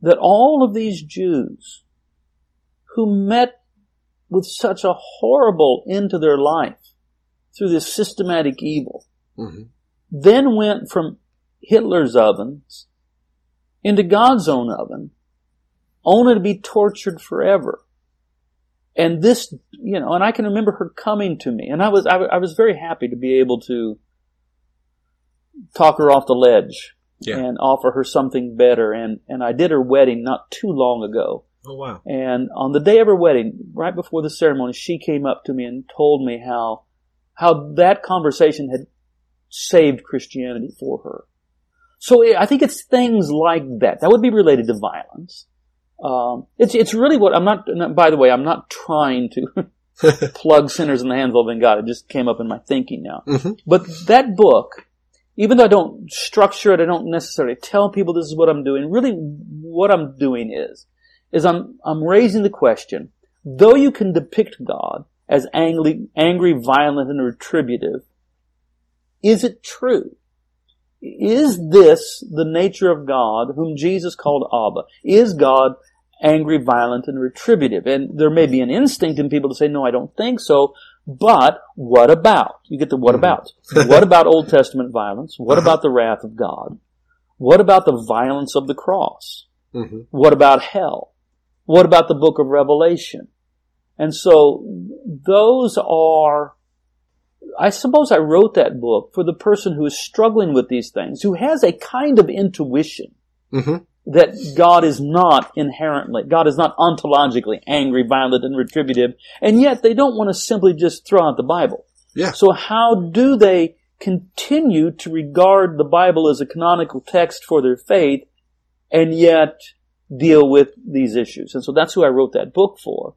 that all of these Jews who met with such a horrible end to their life through this systematic evil, mm-hmm. then went from Hitler's ovens into God's own oven only to be tortured forever. And this, you know, and I can remember her coming to me, and I was, I, I was very happy to be able to talk her off the ledge yeah. and offer her something better. And, and I did her wedding not too long ago. Oh wow. And on the day of her wedding, right before the ceremony, she came up to me and told me how, how that conversation had saved Christianity for her. So I think it's things like that. That would be related to violence. Um, it's it's really what I'm not. By the way, I'm not trying to plug sinners in the hands of God. It just came up in my thinking now. Mm-hmm. But that book, even though I don't structure it, I don't necessarily tell people this is what I'm doing. Really, what I'm doing is is I'm I'm raising the question: though you can depict God as angry, angry, violent, and retributive, is it true? Is this the nature of God whom Jesus called Abba? Is God angry, violent, and retributive? And there may be an instinct in people to say, no, I don't think so. But what about? You get the what mm-hmm. about. what about Old Testament violence? What uh-huh. about the wrath of God? What about the violence of the cross? Mm-hmm. What about hell? What about the book of Revelation? And so those are I suppose I wrote that book for the person who is struggling with these things, who has a kind of intuition mm-hmm. that God is not inherently, God is not ontologically angry, violent, and retributive, and yet they don't want to simply just throw out the Bible. Yeah. So how do they continue to regard the Bible as a canonical text for their faith and yet deal with these issues? And so that's who I wrote that book for.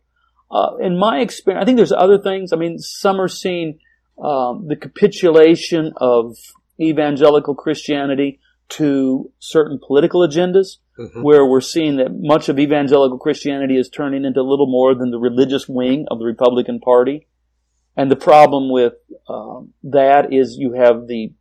Uh, in my experience, I think there's other things. I mean, some are seen um, the capitulation of evangelical Christianity to certain political agendas, mm-hmm. where we're seeing that much of evangelical Christianity is turning into little more than the religious wing of the Republican Party. And the problem with um, that is you have the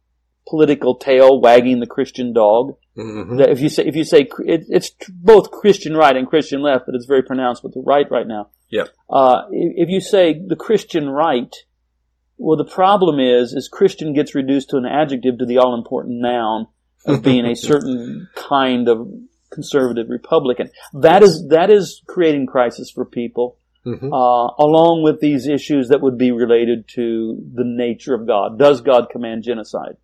political tail wagging the Christian dog. Mm-hmm. That if you say if you say it, it's both Christian right and Christian left, but it's very pronounced with the right right now. Yeah. Uh, if you say the Christian right well, the problem is, is Christian gets reduced to an adjective to the all important noun of being a certain kind of conservative Republican. That is that is creating crisis for people, mm-hmm. uh, along with these issues that would be related to the nature of God. Does God command genocide?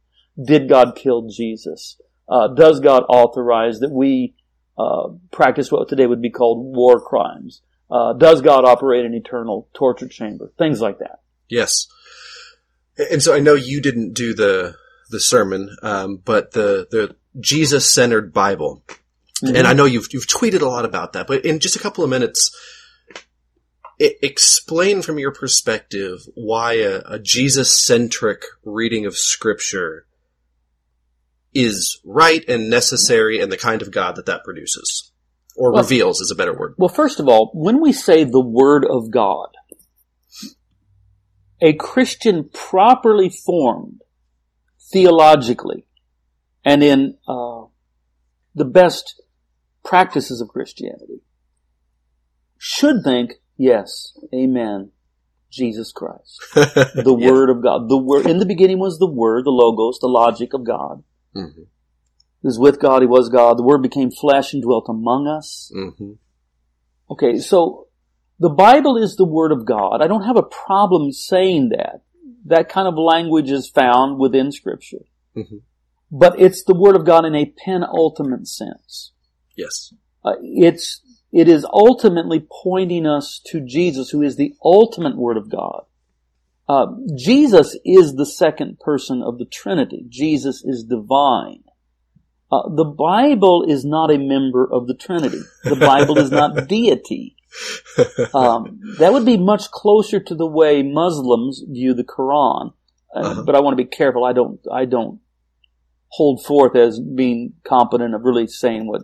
Did God kill Jesus? Uh, does God authorize that we uh, practice what today would be called war crimes? Uh, does God operate an eternal torture chamber? Things like that. Yes. And so I know you didn't do the the sermon, um, but the the Jesus centered Bible, mm-hmm. and I know you've you've tweeted a lot about that. But in just a couple of minutes, it, explain from your perspective why a, a Jesus centric reading of Scripture is right and necessary, and the kind of God that that produces or well, reveals is a better word. Well, first of all, when we say the Word of God, a Christian properly formed theologically and in uh, the best practices of Christianity should think, yes, amen, Jesus Christ, the. Word of God. The Word in the beginning was the Word, the Logos, the logic of God. Mm-hmm. He was with God. He was God. The Word became flesh and dwelt among us. Mm-hmm. Okay, so the Bible is the Word of God. I don't have a problem saying that. That kind of language is found within Scripture. Mm-hmm. But it's the Word of God in a penultimate sense. Yes. Uh, it's it is ultimately pointing us to Jesus, who is the ultimate Word of God. Uh, Jesus is the second person of the Trinity. Jesus is divine. Uh, the Bible is not a member of the Trinity. The Bible is not deity. Um, that would be much closer to the way Muslims view the Quran. Uh, uh-huh. But I want to be careful. I don't. I don't hold forth as being competent of really saying what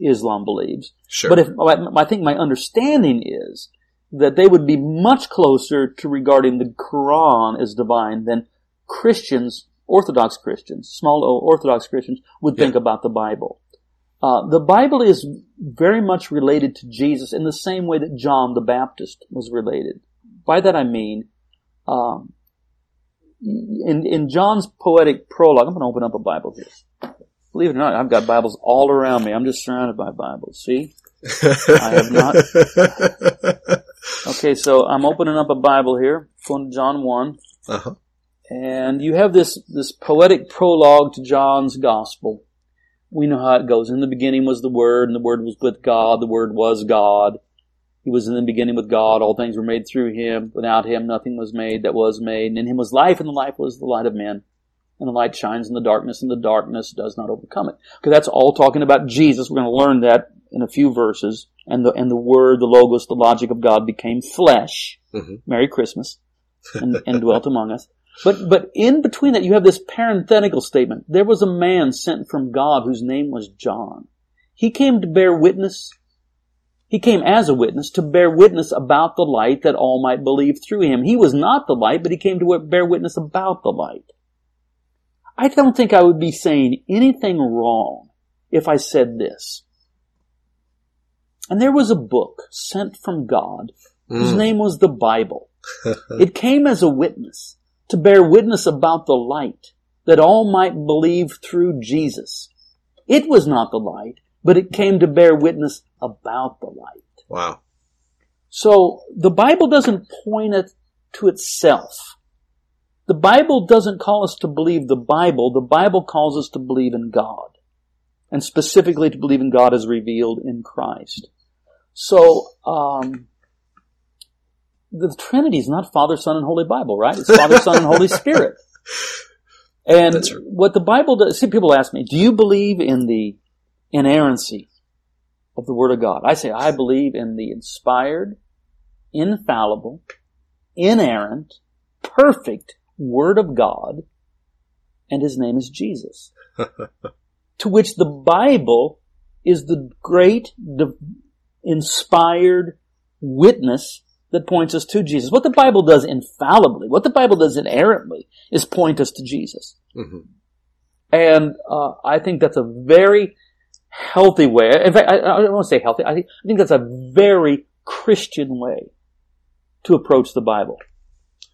Islam believes. Sure. But if I think my understanding is that they would be much closer to regarding the Quran as divine than Christians, Orthodox Christians, small O Orthodox Christians would think about the Bible. Uh, the Bible is very much related to Jesus in the same way that John the Baptist was related. By that I mean, um, in, in John's poetic prologue, I'm going to open up a Bible here. Believe it or not, I've got Bibles all around me. I'm just surrounded by Bibles. See? I have not. Okay, so I'm opening up a Bible here, from John 1. Uh-huh. And you have this, this poetic prologue to John's Gospel. We know how it goes. In the beginning was the Word, and the Word was with God. The Word was God. He was in the beginning with God. All things were made through Him. Without Him, nothing was made that was made. And in Him was life, and the life was the light of men. And the light shines in the darkness, and the darkness does not overcome it. Okay, that's all talking about Jesus. We're going to learn that in a few verses. And the, and the Word, the Logos, the logic of God became flesh. Mm-hmm. Merry Christmas. And, and dwelt among us. But, but in between that, you have this parenthetical statement. There was a man sent from God whose name was John. He came to bear witness. He came as a witness to bear witness about the light that all might believe through him. He was not the light, but he came to bear witness about the light. I don't think I would be saying anything wrong if I said this. And there was a book sent from God whose mm. name was the Bible. it came as a witness to bear witness about the light that all might believe through Jesus. It was not the light, but it came to bear witness about the light. Wow. So the Bible doesn't point it to itself. The Bible doesn't call us to believe the Bible. The Bible calls us to believe in God. And specifically to believe in God as revealed in Christ. So, um, the Trinity is not Father, Son, and Holy Bible, right? It's Father, Son, and Holy Spirit. And right. what the Bible does, see, people ask me, do you believe in the inerrancy of the Word of God? I say, I believe in the inspired, infallible, inerrant, perfect Word of God, and his name is Jesus. to which the Bible is the great, inspired witness that points us to Jesus. What the Bible does infallibly, what the Bible does inerrantly, is point us to Jesus. Mm-hmm. And uh, I think that's a very healthy way. In fact, I, I don't want to say healthy. I think, I think that's a very Christian way to approach the Bible.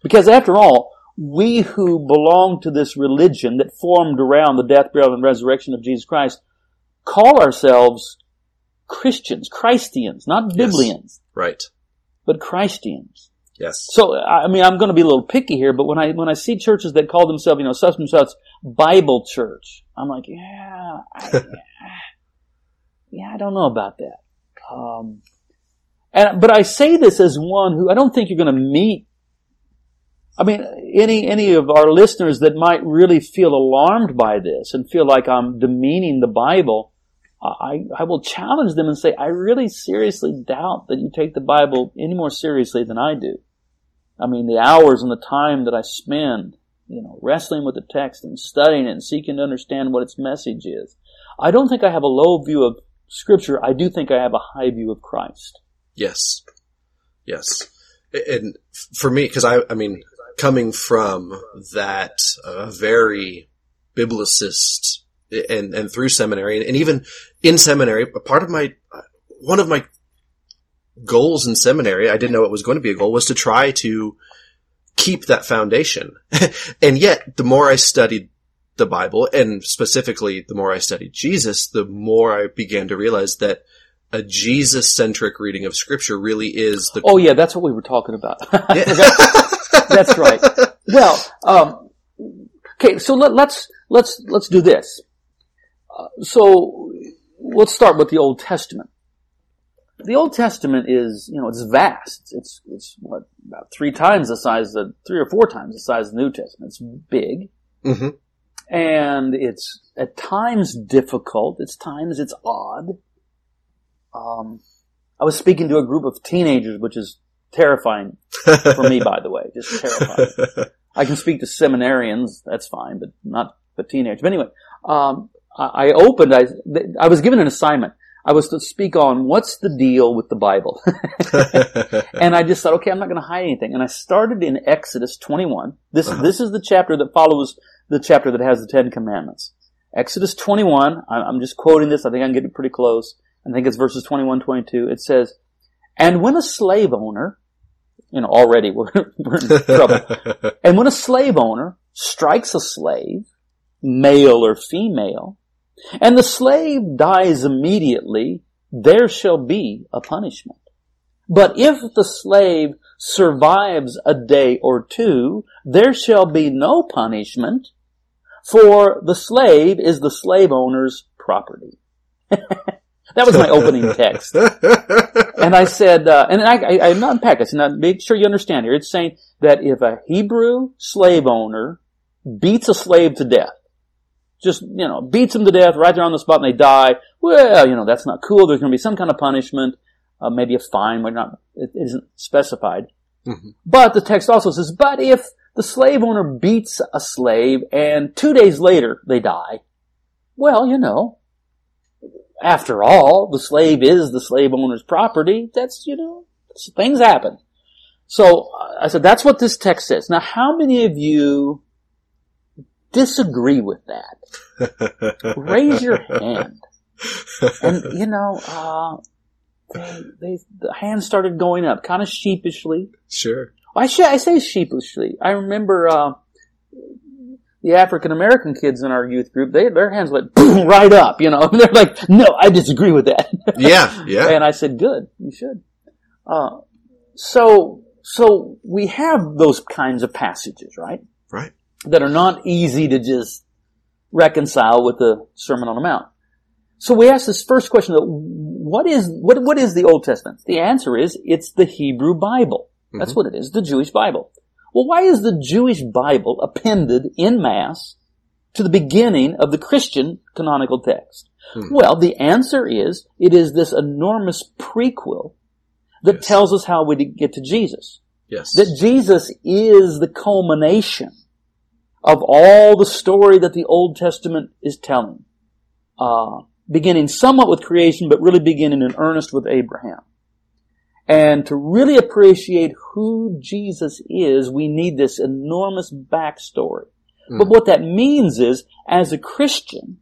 Because after all, we who belong to this religion that formed around the death, burial, and resurrection of Jesus Christ call ourselves Christians, Christians, not Biblians. Yes, right. But Christians. Yes. So, I mean, I'm going to be a little picky here, but when I, when I see churches that call themselves, you know, such and such Bible church, I'm like, yeah, I, yeah, I don't know about that. Um, and, but I say this as one who I don't think you're going to meet I mean, any, any of our listeners that might really feel alarmed by this and feel like I'm demeaning the Bible, I, I will challenge them and say, I really seriously doubt that you take the Bible any more seriously than I do. I mean, the hours and the time that I spend, you know, wrestling with the text and studying it and seeking to understand what its message is. I don't think I have a low view of Scripture. I do think I have a high view of Christ. Yes. Yes. And for me, because I, I mean, coming from that uh, very biblicist and, and through seminary and even in seminary, part of my, one of my goals in seminary, I didn't know it was going to be a goal, was to try to keep that foundation. and yet, the more I studied the Bible, and specifically the more I studied Jesus, the more I began to realize that a Jesus centric reading of scripture really is the. Oh yeah, that's what we were talking about. That's right. Well, um, okay, so let, let's, let's let's do this. So let's start with the Old Testament. the Old Testament is, you know, it's vast. It's, it's what, about three times the size of, three or four times the size of the New Testament. It's big. hmm And it's at times difficult. At times it's odd. Um, I was speaking to a group of teenagers, which is terrifying for me, by the way, just terrifying. I can speak to seminarians, that's fine, but not the teenagers. But anyway, um, I, opened, I, I was given an assignment. I was to speak on what's the deal with the Bible. and I just thought, okay, I'm not going to hide anything. And I started in Exodus 21. This, Uh-huh. this is the chapter that follows the chapter that has the Ten Commandments. Exodus 21, I- I'm just quoting this, I think I'm getting pretty close. I think it's verses 21, 22. It says, And when a slave owner, you know, already we're, we're in trouble. And when a slave owner strikes a slave, male or female, and the slave dies immediately, there shall be a punishment. But if the slave survives a day or two, there shall be no punishment, for the slave is the slave owner's property. that was my opening text. And I said, uh, and I, I, I unpacked this, and I make sure you understand here. It's saying that if a Hebrew slave owner beats a slave to death, just, you know, beats them to death right there on the spot and they die, well, you know, that's not cool. There's going to be some kind of punishment, uh, maybe a fine, but not, it isn't specified. Mhm. But the text also says, but if the slave owner beats a slave and two days later they die, well, you know, after all, the slave is the slave owner's property. That's, you know, things happen. So uh, I said, that's what this text says. Now, how many of you disagree with that? Raise your hand. And, you know, uh, they, they, the hands started going up, kind of sheepishly. Sure. I, sh- I say sheepishly. I remember, uh, the African American kids in our youth group, they, their hands went right up, you know. They're like, no, I disagree with that. Yeah, yeah. And I said, good, you should. Uh, so, so we have those kinds of passages, right? Right. That are not easy to just reconcile with the Sermon on the Mount. So we ask this first question: What is what? What is the Old Testament? The answer is it's the Hebrew Bible. That's Mhm. what it is, the Jewish Bible. Well, why is the Jewish Bible appended in mass to the beginning of the Christian canonical text? Hmm. Well, the answer is it is this enormous prequel that Yes. tells us how we get to Jesus. Yes. That Jesus is the culmination of all the story that the Old Testament is telling. Uh, beginning somewhat with creation, but really beginning in earnest with Abraham. And to really appreciate who Jesus is, we need this enormous backstory. But Mm. what that means is, as a Christian,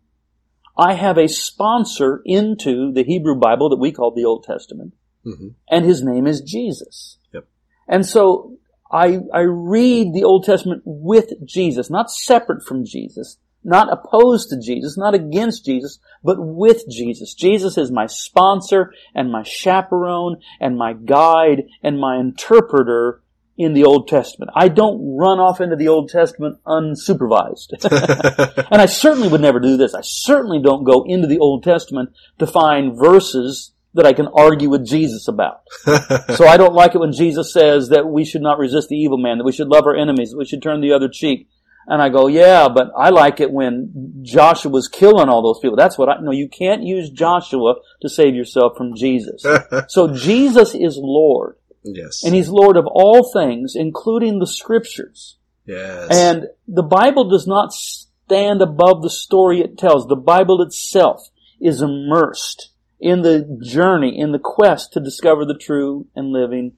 I have a sponsor into the Hebrew Bible that we call the Old Testament, hmm and his name is Jesus. Yep. And so I, I read the Old Testament with Jesus, not separate from Jesus, not opposed to Jesus, not against Jesus, but with Jesus. Jesus is my sponsor and my chaperone and my guide and my interpreter in the Old Testament. I don't run off into the Old Testament unsupervised. and I certainly would never do this. I certainly don't go into the Old Testament to find verses that I can argue with Jesus about. So I don't like it when Jesus says that we should not resist the evil man, that we should love our enemies, that we should turn the other cheek. And I go, yeah, but I like it when Joshua was killing all those people. That's what I, no, you can't use Joshua to save yourself from Jesus. So Jesus is Lord, yes. and He's Lord of all things, including the scriptures. yes. And the Bible does not stand above the story it tells. The Bible itself is immersed in the journey, in the quest to discover the true and living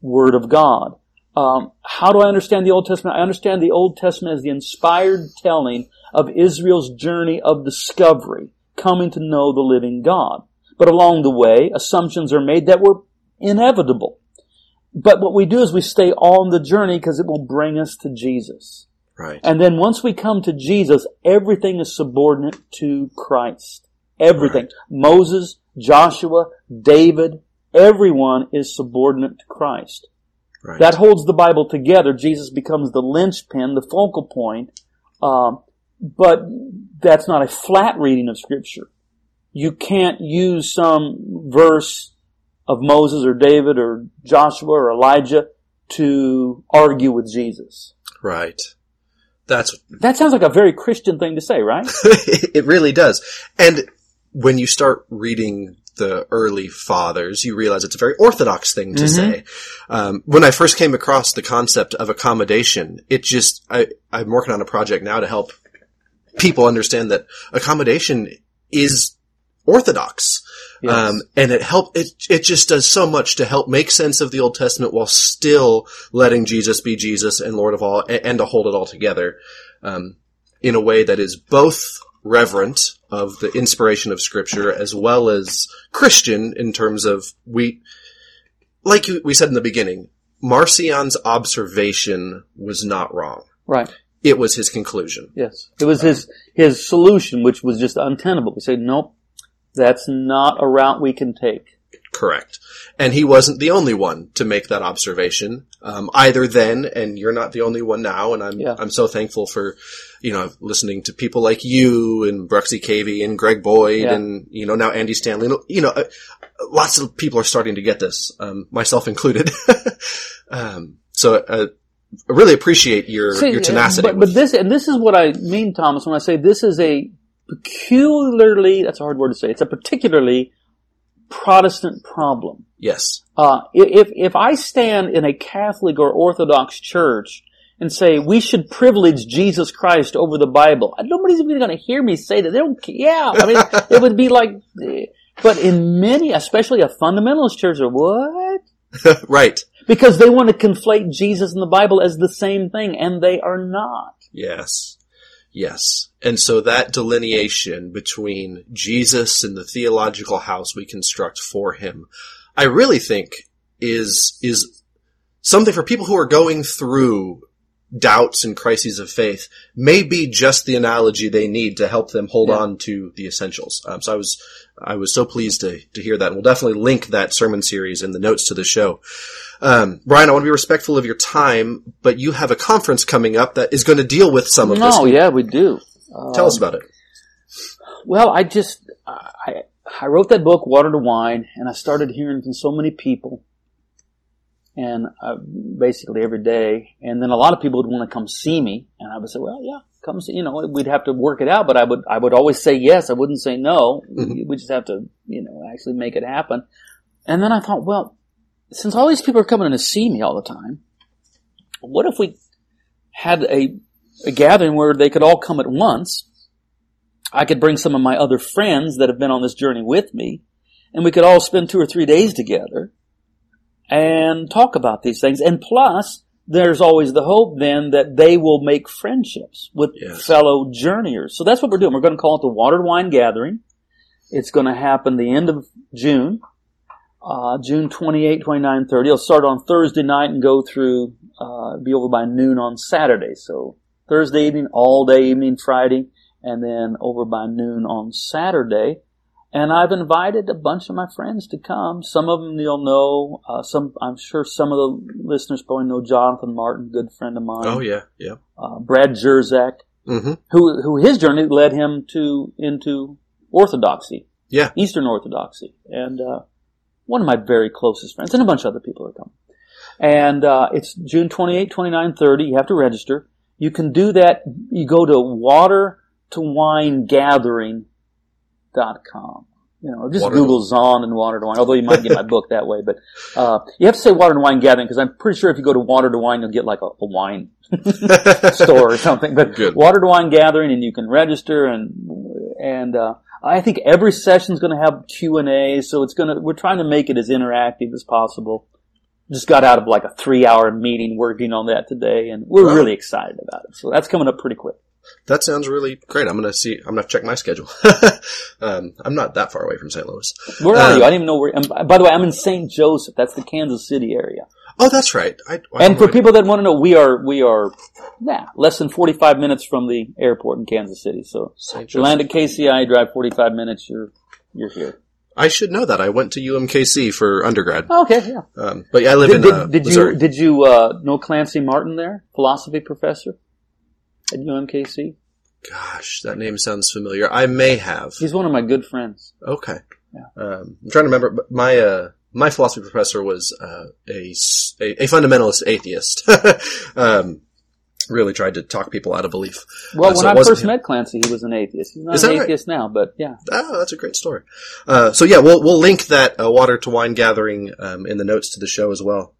Word of God. Um, how do I understand the Old Testament? I understand the Old Testament as the inspired telling of Israel's journey of discovery, coming to know the living God. But along the way, assumptions are made that were inevitable. But what we do is we stay on the journey because it will bring us to Jesus. right. And then once we come to Jesus, everything is subordinate to Christ. Everything. Moses, Joshua, David, everyone is subordinate to Christ. right. That holds the Bible together. Jesus becomes the linchpin, the focal point. Um, but that's not a flat reading of Scripture. You can't use some verse of Moses or David or Joshua or Elijah to argue with Jesus. Right. That's That sounds like a very Christian thing to say, right? it really does. And when you start reading the early fathers, you realize it's a very orthodox thing to say. Um, when I first came across the concept of accommodation, it just, I, I'm working on a project now to help people understand that accommodation is orthodox. Yes. Um, and it help, it, it just does so much to help make sense of the Old Testament while still letting Jesus be Jesus and Lord of all and, and to hold it all together, um, in a way that is both reverent of the inspiration of scripture as well as Christian in terms of we, like we said in the beginning, Marcion's observation was not wrong. right. It was his conclusion. Yes. It was his, his solution, which was just untenable. We say, nope, that's not a route we can take. Correct. And he wasn't the only one to make that observation, um, either then, and you're not the only one now, and I'm, Yeah. I'm so thankful for, you know, listening to people like you and Bruxy Cavey and Greg Boyd Yeah. and, you know, now Andy Stanley, you know, uh, lots of people are starting to get this, um, myself included. um, so, uh, I really appreciate your, See, your tenacity. But, but this, and this is what I mean, Thomas, when I say this is a peculiarly, that's a hard word to say, it's a particularly Protestant problem. yes. Uh, if, if I stand in a Catholic or Orthodox church and say we should privilege Jesus Christ over the Bible, nobody's even going to hear me say that. They don't, yeah, I mean, it would be like, eh, but in many, especially a fundamentalist church, are what? right. Because they want to conflate Jesus and the Bible as the same thing, and they are not. Yes. Yes. And so that delineation between Jesus and the theological house we construct for him, I really think is, is something for people who are going through doubts and crises of faith may be just the analogy they need to help them hold Yeah. on to the essentials. Um, so I was, I was so pleased to, to hear that. And we'll definitely link that sermon series in the notes to the show. Um, Brian, I want to be respectful of your time, but you have a conference coming up that is going to deal with some of this. Oh, yeah, we do. Uh, Tell us about it. Well, I just I I wrote that book, Water to Wine, and I started hearing from so many people, and uh, basically every day. And then a lot of people would want to come see me, and I would say, "Well, yeah, come see." You know, we'd have to work it out, but I would I would always say yes. I wouldn't say no. We, we just have to, you know, actually make it happen. And then I thought, well, since all these people are coming in to see me all the time, what if we had a, a gathering where they could all come at once? I could bring some of my other friends that have been on this journey with me, and we could all spend two or three days together and talk about these things. And plus, there's always the hope then that they will make friendships with Yes. fellow journeyers. So that's what we're doing. We're going to call it the Water to Wine Gathering. It's going to happen the end of June, uh, June 28, 29, 30. It'll start on Thursday night and go through, uh, be over by noon on Saturday. So Thursday evening, all day evening, Friday, and then over by noon on Saturday. And I've invited a bunch of my friends to come. Some of them you'll know. Uh, some, I'm sure some of the listeners probably know Jonathan Martin, good friend of mine. Oh yeah, yeah. Uh, Brad Jersak, hmm who, who his journey led him to, into Orthodoxy. Yeah. Eastern Orthodoxy. And, uh, one of my very closest friends and a bunch of other people are coming. And, uh, it's June 28, 29, 30. You have to register. You can do that. You go to water to wine gathering.com. You know, just Water Google Zahnd and water to wine, although you might get my book that way, but, uh, you have to say water to wine gathering because I'm pretty sure if you go to water to wine, you'll get like a, a wine store or something. But Good. water to wine gathering, and you can register and and uh, I think every session is going to have Q and A. So it's going to we're trying to make it as interactive as possible. Just got out of like a three hour meeting working on that today, and we're Wow. really excited about it. So that's coming up pretty quick. That sounds really great. I'm gonna see. I'm gonna check my schedule. um, I'm not that far away from St. Louis. Where are Um, you? I didn't even know where. And by the way, I'm in St. Joseph. That's the Kansas City area. Oh, that's right. I, I And for already- people that want to know, we are we are nah, less than 45 minutes from the airport in Kansas City. So you land at KCI, drive 45 minutes, you're you're here. I should know that. I went to UMKC for undergrad. Okay, yeah. Um, but yeah, I live Did, in did, uh, did you did you uh, know Clancy Martin there, philosophy professor at UMKC? Gosh, that name sounds familiar. I may have. He's one of my good friends. Okay. Yeah. Um, I'm trying to remember. My uh, my philosophy professor was uh, a, a, a fundamentalist atheist. um, really tried to talk people out of belief. Well, Uh, when I first him. met Clancy, he was an atheist. He's not Is an that right? atheist now, but yeah. Oh, that's a great story. Uh, so yeah, we'll we'll link that uh, water to wine gathering um, in the notes to the show as well.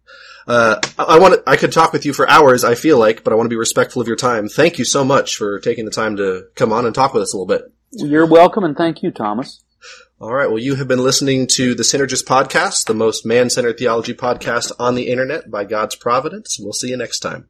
Uh, I, I want I could talk with you for hours. I feel like, but I want to be respectful of your time. Thank you so much for taking the time to come on and talk with us a little bit. You're welcome, and thank you, Thomas. All right. Well, you have been listening to the Synergist Podcast, the most man-centered theology podcast on the internet by God's providence. We'll see you next time.